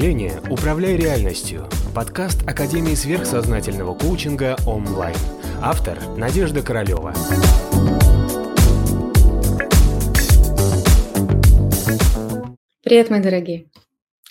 мышления «Управляй реальностью» – подкаст Академии сверхсознательного коучинга онлайн. Автор – Надежда Королева. Привет, мои дорогие!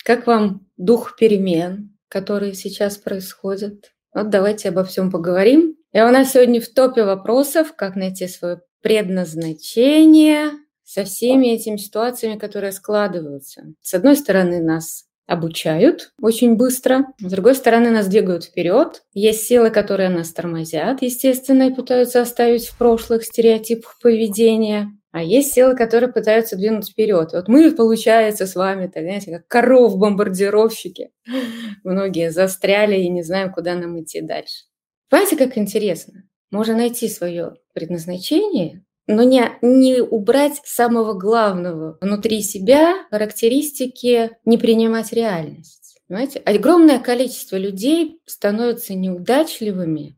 Как вам дух перемен, которые сейчас происходят? Вот давайте обо всем поговорим. И у нас сегодня в топе вопросов, как найти свое предназначение со всеми этими ситуациями, которые складываются. С одной стороны, нас обучают очень быстро, с другой стороны, нас двигают вперед. Есть силы, которые нас тормозят, естественно, и пытаются оставить в прошлых стереотипах поведения. А есть силы, которые пытаются двинуть вперед. Вот мы, получается, с вами, так, знаете, как коров-бомбардировщики. Многие застряли и не знаем, куда нам идти дальше. Понимаете, как интересно? Можно найти свое предназначение, но не, не убрать самого главного внутри себя, характеристики, не принимать реальность. Понимаете? Огромное количество людей становятся неудачливыми,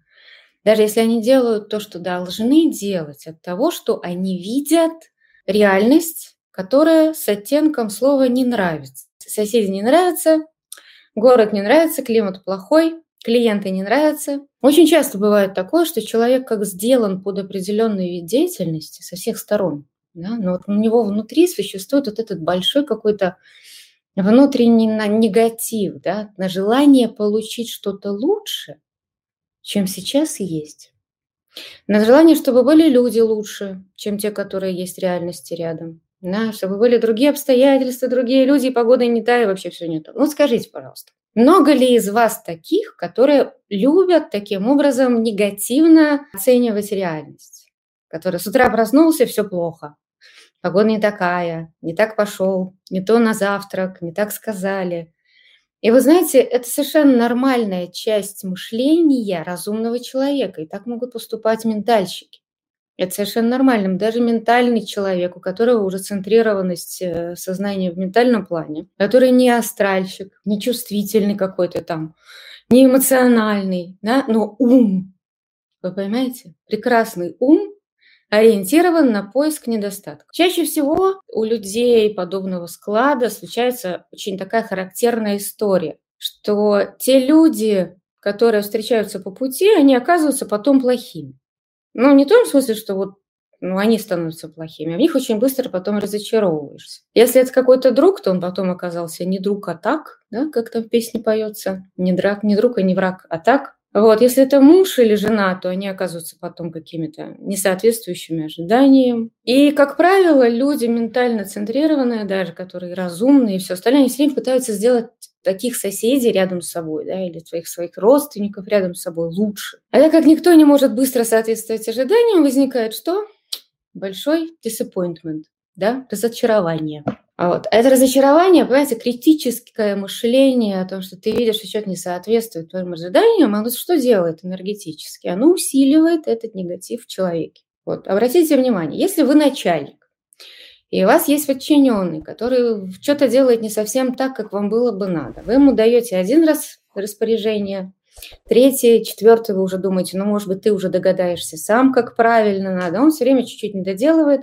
даже если они делают то, что должны делать, от того, что они видят реальность, которая с оттенком слова «не нравится». Соседи не нравятся, город не нравится, климат плохой, клиенты не нравятся. Очень часто бывает такое, что человек как сделан под определенный вид деятельности со всех сторон. Да? Но вот у него внутри существует вот этот большой какой-то внутренний негатив, да? на желание получить что-то лучше, чем сейчас есть. На желание, чтобы были люди лучше, чем те, которые есть в реальности рядом. Да, чтобы были другие обстоятельства, другие люди, и погода не та, и вообще все не то. Ну, скажите, пожалуйста, много ли из вас таких, которые любят таким образом негативно оценивать реальность? Который с утра проснулся, все плохо. Погода не такая, не так пошел, не то на завтрак, не так сказали. И вы знаете, это совершенно нормальная часть мышления разумного человека. И так могут поступать ментальщики. Это совершенно нормально. Даже ментальный человек, у которого уже центрированность э, сознания в ментальном плане, который не астральщик, не чувствительный какой-то там, не эмоциональный, да, но ум. Вы понимаете? Прекрасный ум ориентирован на поиск недостатков. Чаще всего у людей подобного склада случается очень такая характерная история, что те люди, которые встречаются по пути, они оказываются потом плохими. Ну, не в том смысле, что вот ну, они становятся плохими, а в них очень быстро потом разочаровываешься. Если это какой-то друг, то он потом оказался не друг, а так, да, как там в песне поется, не, драк, не друг, а не враг, а так. Вот, если это муж или жена, то они оказываются потом какими-то несоответствующими ожиданиям. И, как правило, люди ментально центрированные, даже которые разумные и все остальное, они все время пытаются сделать таких соседей рядом с собой, да, или своих своих родственников рядом с собой лучше. А так как никто не может быстро соответствовать ожиданиям, возникает что? Большой disappointment, да, разочарование. А вот это разочарование, понимаете, критическое мышление о том, что ты видишь, что человек не соответствует твоим ожиданиям, оно что делает энергетически? Оно усиливает этот негатив в человеке. Вот, обратите внимание, если вы начальник, и у вас есть подчиненный, который что-то делает не совсем так, как вам было бы надо. Вы ему даете один раз распоряжение, третий, четвертый вы уже думаете, ну, может быть, ты уже догадаешься сам, как правильно надо. Он все время чуть-чуть не доделывает.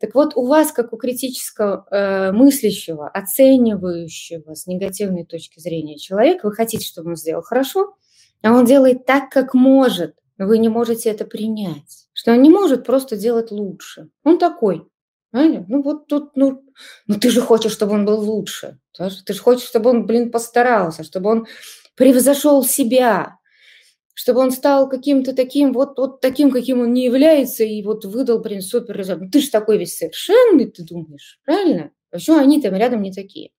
Так вот, у вас, как у критического э, мыслящего, оценивающего с негативной точки зрения человека, вы хотите, чтобы он сделал хорошо, а он делает так, как может, вы не можете это принять, что он не может просто делать лучше. Он такой. Ну вот тут, ну, ну ты же хочешь, чтобы он был лучше. Ты же хочешь, чтобы он, блин, постарался, чтобы он превзошел себя, чтобы он стал каким-то таким, вот, вот таким, каким он не является, и вот выдал, блин, супер результат. Ну, ты же такой весь совершенный, ты думаешь, правильно? Почему они там рядом не такие?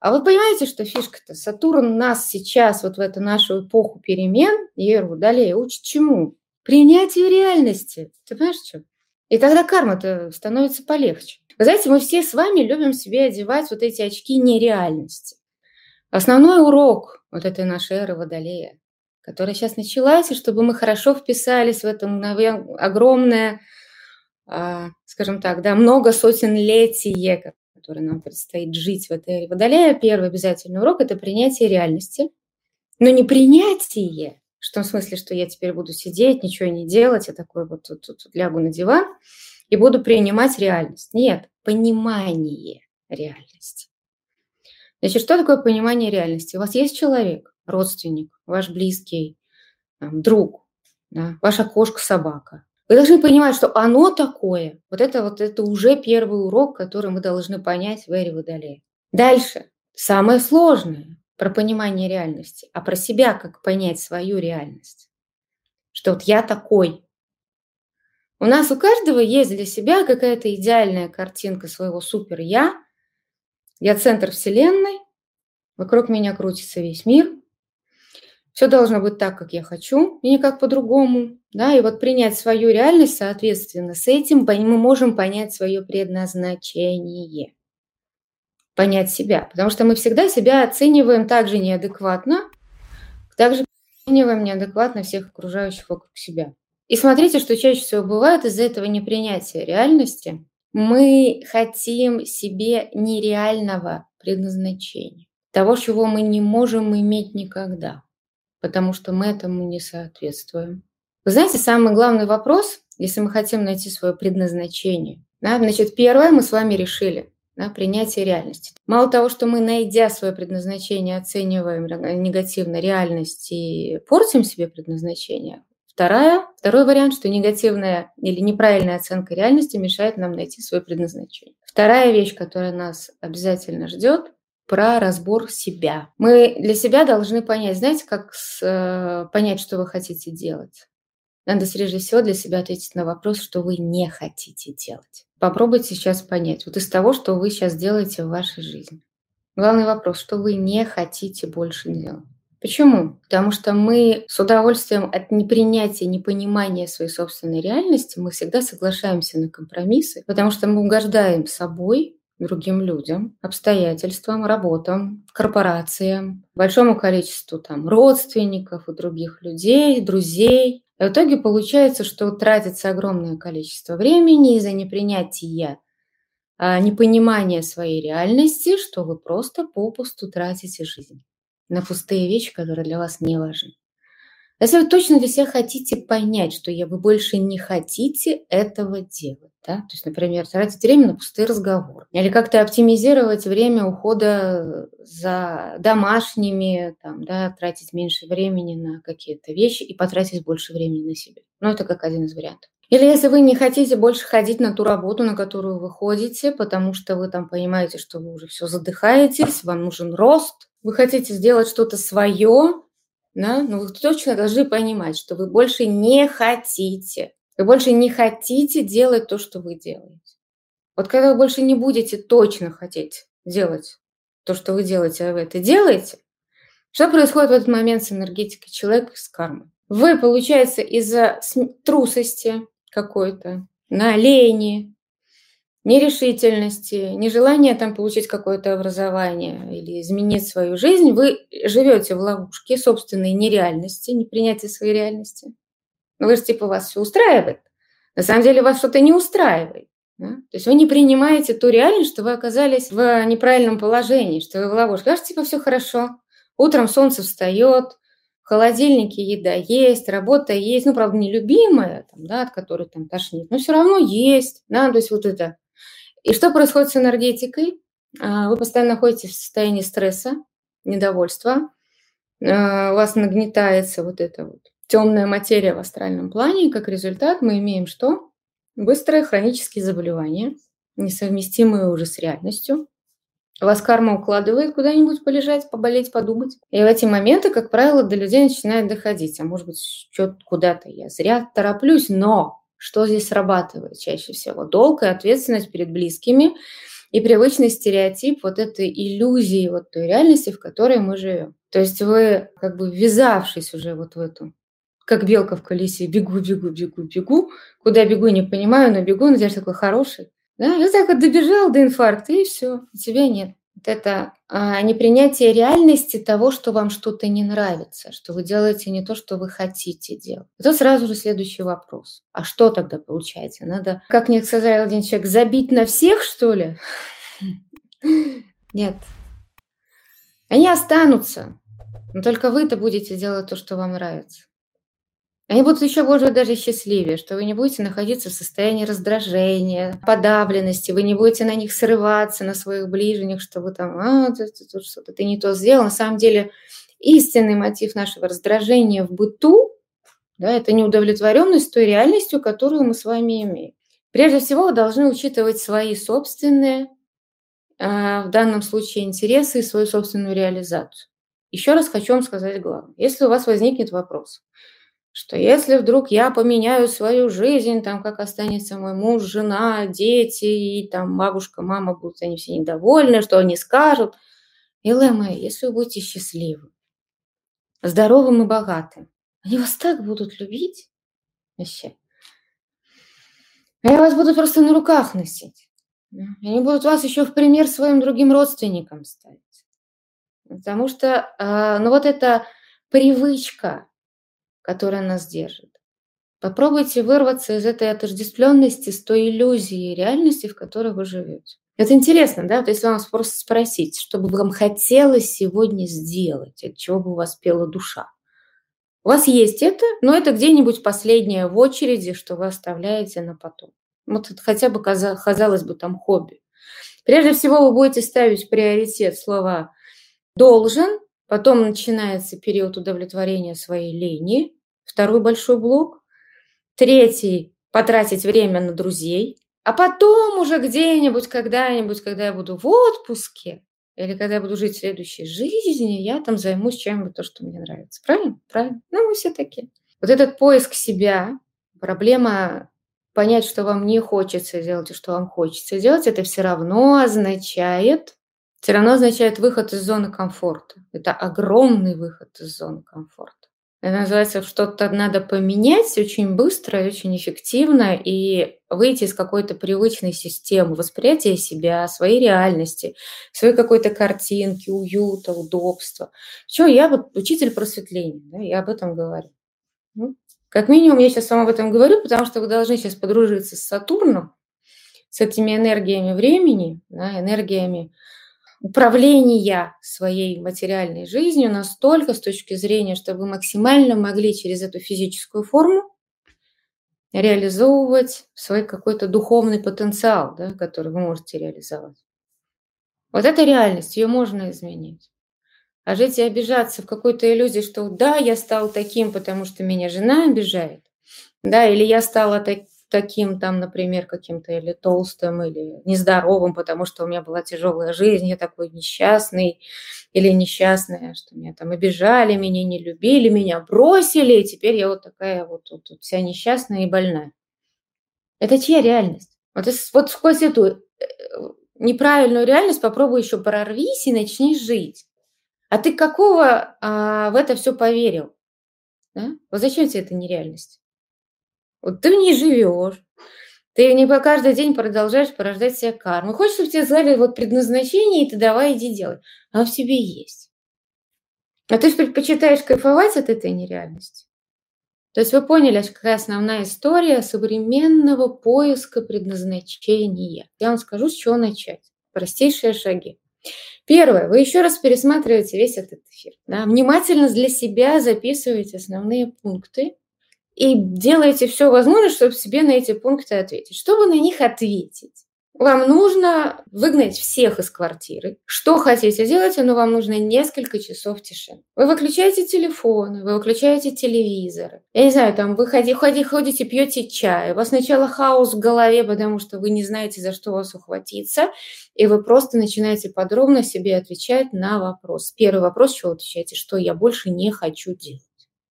А вы понимаете, что фишка-то? Сатурн нас сейчас, вот в эту нашу эпоху перемен, Еру, далее, учит чему? Принятию реальности. Ты понимаешь, что? И тогда карма-то становится полегче. Вы знаете, мы все с вами любим себе одевать вот эти очки нереальности. Основной урок вот этой нашей эры Водолея, которая сейчас началась, и чтобы мы хорошо вписались в это огромное, а, скажем так, да, много сотен летие, которое нам предстоит жить в этой эре Водолея, первый обязательный урок – это принятие реальности. Но не принятие, в том смысле, что я теперь буду сидеть, ничего не делать, я такой вот тут, тут, тут лягу на диван и буду принимать реальность. Нет, понимание реальности. Значит, что такое понимание реальности? У вас есть человек, родственник, ваш близкий, там, друг, да, ваша кошка-собака. Вы должны понимать, что оно такое. Вот это вот это уже первый урок, который мы должны понять в эре Водолея. Дальше. Самое сложное про понимание реальности, а про себя, как понять свою реальность. Что вот я такой. У нас у каждого есть для себя какая-то идеальная картинка своего супер-я. Я центр Вселенной, вокруг меня крутится весь мир. Все должно быть так, как я хочу, и никак по-другому. Да? И вот принять свою реальность, соответственно, с этим мы можем понять свое предназначение понять себя. Потому что мы всегда себя оцениваем также неадекватно, также оцениваем неадекватно всех окружающих вокруг себя. И смотрите, что чаще всего бывает из-за этого непринятия реальности. Мы хотим себе нереального предназначения, того, чего мы не можем иметь никогда, потому что мы этому не соответствуем. Вы знаете, самый главный вопрос, если мы хотим найти свое предназначение, да, значит, первое мы с вами решили – да, принятие реальности. Мало того, что мы, найдя свое предназначение, оцениваем негативно реальность и портим себе предназначение, Вторая, второй вариант, что негативная или неправильная оценка реальности мешает нам найти свое предназначение. Вторая вещь, которая нас обязательно ждет, про разбор себя. Мы для себя должны понять, знаете, как с, э, понять, что вы хотите делать. Надо прежде всего для себя ответить на вопрос, что вы не хотите делать. Попробуйте сейчас понять, вот из того, что вы сейчас делаете в вашей жизни. Главный вопрос, что вы не хотите больше делать. Почему? Потому что мы с удовольствием от непринятия, непонимания своей собственной реальности, мы всегда соглашаемся на компромиссы, потому что мы угождаем собой, другим людям, обстоятельствам, работам, корпорациям, большому количеству там родственников и других людей, друзей, в итоге получается, что тратится огромное количество времени из-за непринятия, а, непонимания своей реальности, что вы просто попусту тратите жизнь на пустые вещи, которые для вас не важны. Если вы точно для себя хотите понять, что я, вы больше не хотите этого делать, да? то есть, например, тратить время на пустые разговоры, или как-то оптимизировать время ухода за домашними, там, да, тратить меньше времени на какие-то вещи и потратить больше времени на себя. Ну, это как один из вариантов. Или если вы не хотите больше ходить на ту работу, на которую вы ходите, потому что вы там понимаете, что вы уже все задыхаетесь, вам нужен рост, вы хотите сделать что-то свое, да? но вы точно должны понимать, что вы больше не хотите. Вы больше не хотите делать то, что вы делаете. Вот когда вы больше не будете точно хотеть делать то, что вы делаете, а вы это делаете, что происходит в этот момент с энергетикой человека, с кармой? Вы, получается, из-за трусости какой-то, на лени, нерешительности, нежелания там получить какое-то образование или изменить свою жизнь, вы живете в ловушке собственной нереальности, непринятия своей реальности. Ну, вы же типа вас все устраивает. На самом деле вас что-то не устраивает. Да? То есть вы не принимаете ту реальность, что вы оказались в неправильном положении, что вы в ловушке. Ваш типа все хорошо. Утром солнце встает, в холодильнике еда есть, работа есть, ну, правда, нелюбимая, там, да, от которой там тошнит, но все равно есть. Да? То есть вот это и что происходит с энергетикой? А, вы постоянно находитесь в состоянии стресса, недовольства. А, у вас нагнетается вот эта вот темная материя в астральном плане. И как результат мы имеем что? Быстрые хронические заболевания, несовместимые уже с реальностью. Вас карма укладывает куда-нибудь полежать, поболеть, подумать. И в эти моменты, как правило, до людей начинает доходить. А может быть, что-то куда-то я зря тороплюсь, но что здесь срабатывает чаще всего? Долг и ответственность перед близкими и привычный стереотип вот этой иллюзии вот той реальности, в которой мы живем. То есть вы, как бы ввязавшись уже вот в эту, как белка в колесе, бегу, бегу, бегу, бегу, куда бегу, не понимаю, но бегу, надеюсь, такой хороший. Да, и так вот добежал до инфаркта, и все, тебя нет. Вот это а, непринятие реальности того, что вам что-то не нравится, что вы делаете не то, что вы хотите делать. Это сразу же следующий вопрос. А что тогда получается? Надо, как мне сказал один человек, забить на всех, что ли? Нет. Они останутся, но только вы-то будете делать то, что вам нравится. Они будут еще, может даже счастливее, что вы не будете находиться в состоянии раздражения, подавленности, вы не будете на них срываться, на своих ближних, что вы там, а, тут что-то ты не то сделал. На самом деле истинный мотив нашего раздражения в быту, да, это неудовлетворенность той реальностью, которую мы с вами имеем. Прежде всего, вы должны учитывать свои собственные, а, в данном случае, интересы и свою собственную реализацию. Еще раз хочу вам сказать главное. Если у вас возникнет вопрос, что если вдруг я поменяю свою жизнь, там как останется мой муж, жена, дети, и там бабушка, мама будут они все недовольны, что они скажут. Милая моя, если вы будете счастливы, здоровым и богатым, они вас так будут любить вообще. Они вас будут просто на руках носить. Они будут вас еще в пример своим другим родственникам ставить. Потому что, а, ну вот эта привычка которая нас держит. Попробуйте вырваться из этой отождествленности с той иллюзией реальности, в которой вы живете. Это интересно, да? Вот если вам просто спросить, что бы вам хотелось сегодня сделать, от чего бы у вас пела душа. У вас есть это, но это где-нибудь последнее в очереди, что вы оставляете на потом. Вот это хотя бы казалось бы там хобби. Прежде всего вы будете ставить приоритет слова «должен», потом начинается период удовлетворения своей лени, второй большой блок. Третий – потратить время на друзей. А потом уже где-нибудь, когда-нибудь, когда я буду в отпуске, или когда я буду жить следующей жизнью, я там займусь чем-нибудь то, что мне нравится. Правильно? Правильно. Ну, мы все такие. Вот этот поиск себя, проблема понять, что вам не хочется делать и что вам хочется делать, это все равно означает, все равно означает выход из зоны комфорта. Это огромный выход из зоны комфорта. Называется, что-то надо поменять очень быстро очень эффективно и выйти из какой-то привычной системы восприятия себя, своей реальности, своей какой-то картинки, уюта, удобства. Что я вот учитель просветления, да, я об этом говорю. Ну, как минимум, я сейчас вам об этом говорю, потому что вы должны сейчас подружиться с Сатурном, с этими энергиями времени, да, энергиями управления своей материальной жизнью настолько с точки зрения, чтобы вы максимально могли через эту физическую форму реализовывать свой какой-то духовный потенциал, да, который вы можете реализовать. Вот эта реальность, ее можно изменить. А жить и обижаться в какой-то иллюзии, что да, я стал таким, потому что меня жена обижает, да, или я стала так, таким там, например, каким-то или толстым, или нездоровым, потому что у меня была тяжелая жизнь, я такой несчастный или несчастная, что меня там обижали, меня не любили, меня бросили, и теперь я вот такая вот, вот, вот вся несчастная и больная. Это чья реальность? Вот, вот сквозь эту неправильную реальность попробуй еще прорвись и начни жить. А ты какого а, в это все поверил? Да? Вот зачем тебе это нереальность? Вот ты в ней живешь, ты не по каждый день продолжаешь порождать себе карму. Хочешь, чтобы тебе сказали вот предназначение, и ты давай иди делай. Оно в тебе есть. А ты же предпочитаешь кайфовать от этой нереальности. То есть вы поняли, какая основная история современного поиска предназначения. Я вам скажу, с чего начать. Простейшие шаги. Первое. Вы еще раз пересматриваете весь этот эфир. Да? Внимательно для себя записываете основные пункты и делаете все возможное, чтобы себе на эти пункты ответить. Чтобы на них ответить, вам нужно выгнать всех из квартиры. Что хотите делать, но вам нужно несколько часов тишины. Вы выключаете телефоны, вы выключаете телевизоры. Я не знаю, там вы ходи, ходи, ходите, пьете чай. У вас сначала хаос в голове, потому что вы не знаете, за что вас ухватиться. И вы просто начинаете подробно себе отвечать на вопрос. Первый вопрос, вы отвечаете, что я больше не хочу делать.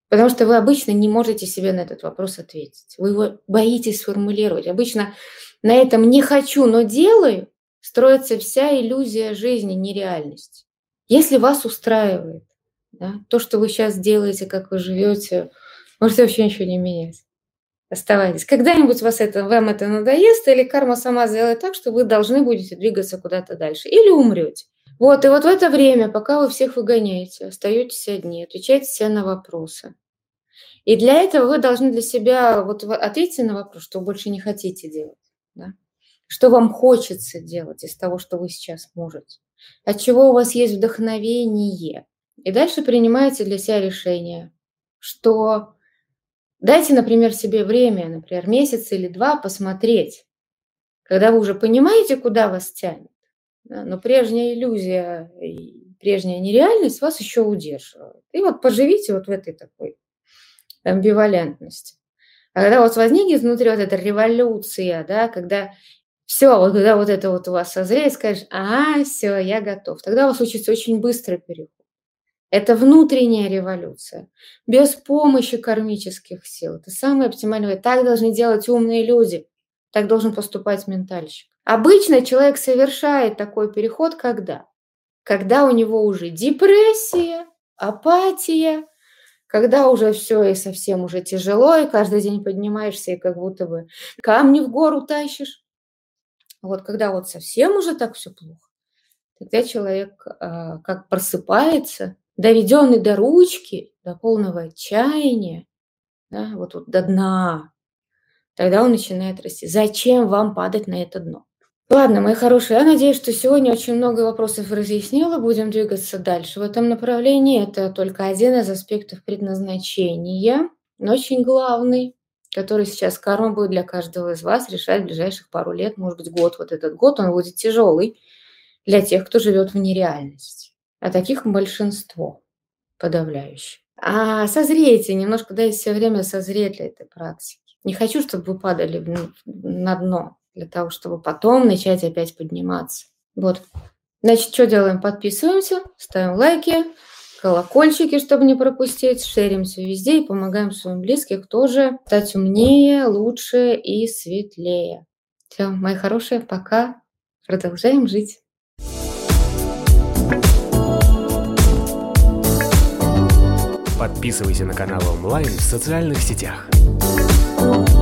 Потому что вы обычно не можете себе на этот вопрос ответить. Вы его боитесь сформулировать. Обычно на этом «не хочу, но делаю» строится вся иллюзия жизни, нереальность. Если вас устраивает да, то, что вы сейчас делаете, как вы живете, можете вообще ничего не менять. Оставайтесь. Когда-нибудь вас это, вам это надоест, или карма сама сделает так, что вы должны будете двигаться куда-то дальше. Или умрете. Вот, и вот в это время, пока вы всех выгоняете, остаетесь одни, отвечаете себе на вопросы. И для этого вы должны для себя вот ответить на вопрос, что вы больше не хотите делать. Да? Что вам хочется делать из того, что вы сейчас можете. От чего у вас есть вдохновение. И дальше принимаете для себя решение, что Дайте, например, себе время, например, месяц или два посмотреть, когда вы уже понимаете, куда вас тянет. Но прежняя иллюзия прежняя нереальность вас еще удерживает. И вот поживите вот в этой такой амбивалентности. А когда вот возникнет внутри вот эта революция, да, когда все, вот когда вот это вот у вас созреет, скажешь, а, все, я готов. Тогда у вас случится очень быстрый переход. Это внутренняя революция, без помощи кармических сил. Это самое оптимальное. Так должны делать умные люди. Так должен поступать ментальщик. Обычно человек совершает такой переход когда? Когда у него уже депрессия, апатия, когда уже все и совсем уже тяжело, и каждый день поднимаешься и как будто бы камни в гору тащишь. Вот когда вот совсем уже так все плохо, тогда человек э, как просыпается, доведенный до ручки, до полного отчаяния, да, вот, вот до дна, тогда он начинает расти. Зачем вам падать на это дно? Ладно, мои хорошие, я надеюсь, что сегодня очень много вопросов разъяснила. Будем двигаться дальше в этом направлении. Это только один из аспектов предназначения, но очень главный, который сейчас карма будет для каждого из вас решать в ближайших пару лет, может быть, год. Вот этот год, он будет тяжелый для тех, кто живет в нереальности. А таких большинство подавляющее. А созрейте, немножко дайте себе время созреть для этой практики. Не хочу, чтобы вы падали на дно для того, чтобы потом начать опять подниматься. Вот. Значит, что делаем? Подписываемся, ставим лайки, колокольчики, чтобы не пропустить, шеримся везде и помогаем своим близким тоже стать умнее, лучше и светлее. Все, мои хорошие, пока. Продолжаем жить. Подписывайся на канал онлайн в социальных сетях. Thank you.